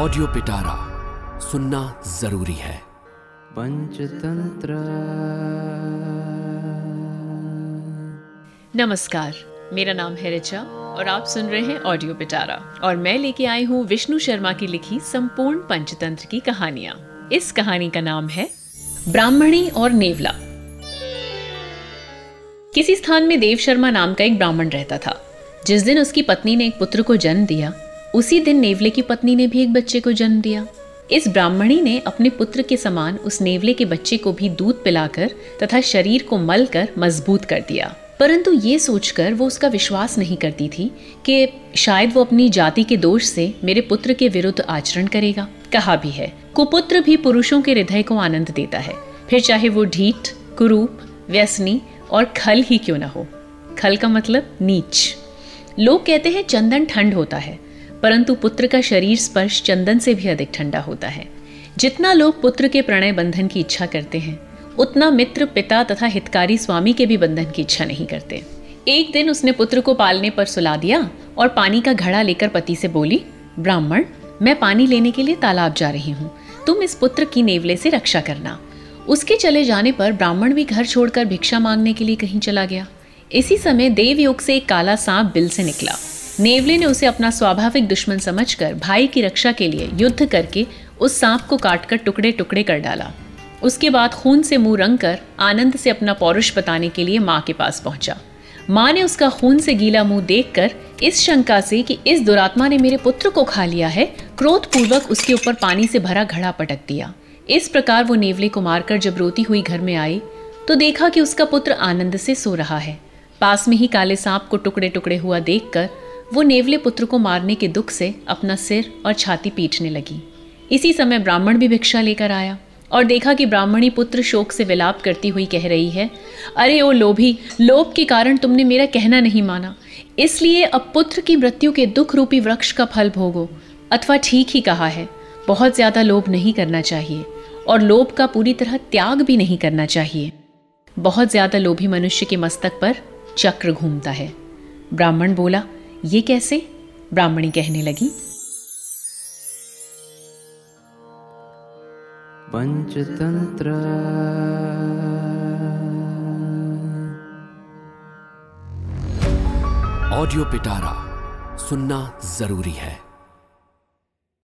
Audio पिटारा सुनना ज़रूरी है। पंचतंत्र। नमस्कार मेरा नाम है रिचा और आप सुन रहे हैं ऑडियो पिटारा और मैं लेके आई हूँ विष्णु शर्मा की लिखी संपूर्ण पंचतंत्र की कहानियाँ। इस कहानी का नाम है ब्राह्मणी और नेवला। किसी स्थान में देव शर्मा नाम का एक ब्राह्मण रहता था। जिस दिन उसकी पत्नी ने एक पुत्र को जन्म दिया उसी दिन नेवले की पत्नी ने भी एक बच्चे को जन्म दिया। इस ब्राह्मणी ने अपने पुत्र के समान उस नेवले के बच्चे को भी दूध पिलाकर तथा शरीर को मल कर मज़बूत कर दिया। परंतु ये सोचकर वो उसका विश्वास नहीं करती थी कि शायद वो अपनी जाति के दोष से मेरे पुत्र के विरुद्ध आचरण करेगा। कहा भी है, कुपुत्र भी पुरुषों के हृदय को आनंद देता है। फिर चाहे वो ढीठ, कुरूप, व्यसनी और खल ही क्यों ना हो। खल का मतलब नीच। लोग कहते हैं चंदन ठंड होता है। परंतु पुत्र का शरीर स्पर्श चंदन से भी अधिक ठंडा होता है। जितना लोग पुत्र के प्रणय बंधन की इच्छा करते हैं, उतना मित्र पिता तथा हितकारी स्वामी के भी बंधन की इच्छा नहीं करते। एक दिन उसने पुत्र को पालने पर सुला दिया और पानी का घड़ा लेकर पति से बोली, ब्राह्मण, मैं पानी लेने के लिए तालाब जा रही हूँ। तुम इस पुत्र की नेवले से रक्षा करना। उसके चले जाने पर ब्राह्मण भी घर छोड़कर भिक्षा मांगने के लिए कहीं चला गया। इसी समय देवयोग से एक काला सांप बिल से निकला। नेवले ने उसे अपना स्वाभाविक दुश्मन समझकर भाई की रक्षा के लिए युद्ध करके उस सांप को काटकर टुकड़े टुकड़े कर डाला। उसके बाद खून से मुँह रंग कर आनंद से अपना पौरुष बताने के लिए माँ के पास पहुँचा। माँ ने उसका खून से गीला मुँह देखकर इस शंका से कि इस दुरात्मा ने मेरे पुत्र को खा लिया है क्रोध पूर्वक उसके ऊपर पानी से भरा घड़ा पटक दिया। इस प्रकार वो नेवले को मारकर जब रोती हुई घर में आई तो देखा कि उसका पुत्र आनंद से सो रहा है। पास में ही काले सांप को टुकड़े टुकड़े हुआ देखकर वो नेवले पुत्र को मारने के दुख से अपना सिर और छाती पीटने लगी। इसी समय ब्राह्मण भी भिक्षा लेकर आया और देखा कि ब्राह्मणी पुत्र शोक से विलाप करती हुई कह रही है, अरे ओ लोभी, लोभ के कारण तुमने मेरा कहना नहीं माना। इसलिए अब पुत्र की मृत्यु के दुख रूपी वृक्ष का फल भोगो, अथवा ठीक ही कहा है, बहुत ज़्यादा लोभ नहीं करना चाहिए और लोभ का पूरी तरह त्याग भी नहीं करना चाहिए। बहुत ज़्यादा लोभी मनुष्य के मस्तक पर चक्र घूमता है। ब्राह्मण बोला ये कैसे? ब्राह्मणी कहने लगी। पंचतंत्र। ऑडियो पिटारा सुनना ज़रूरी है।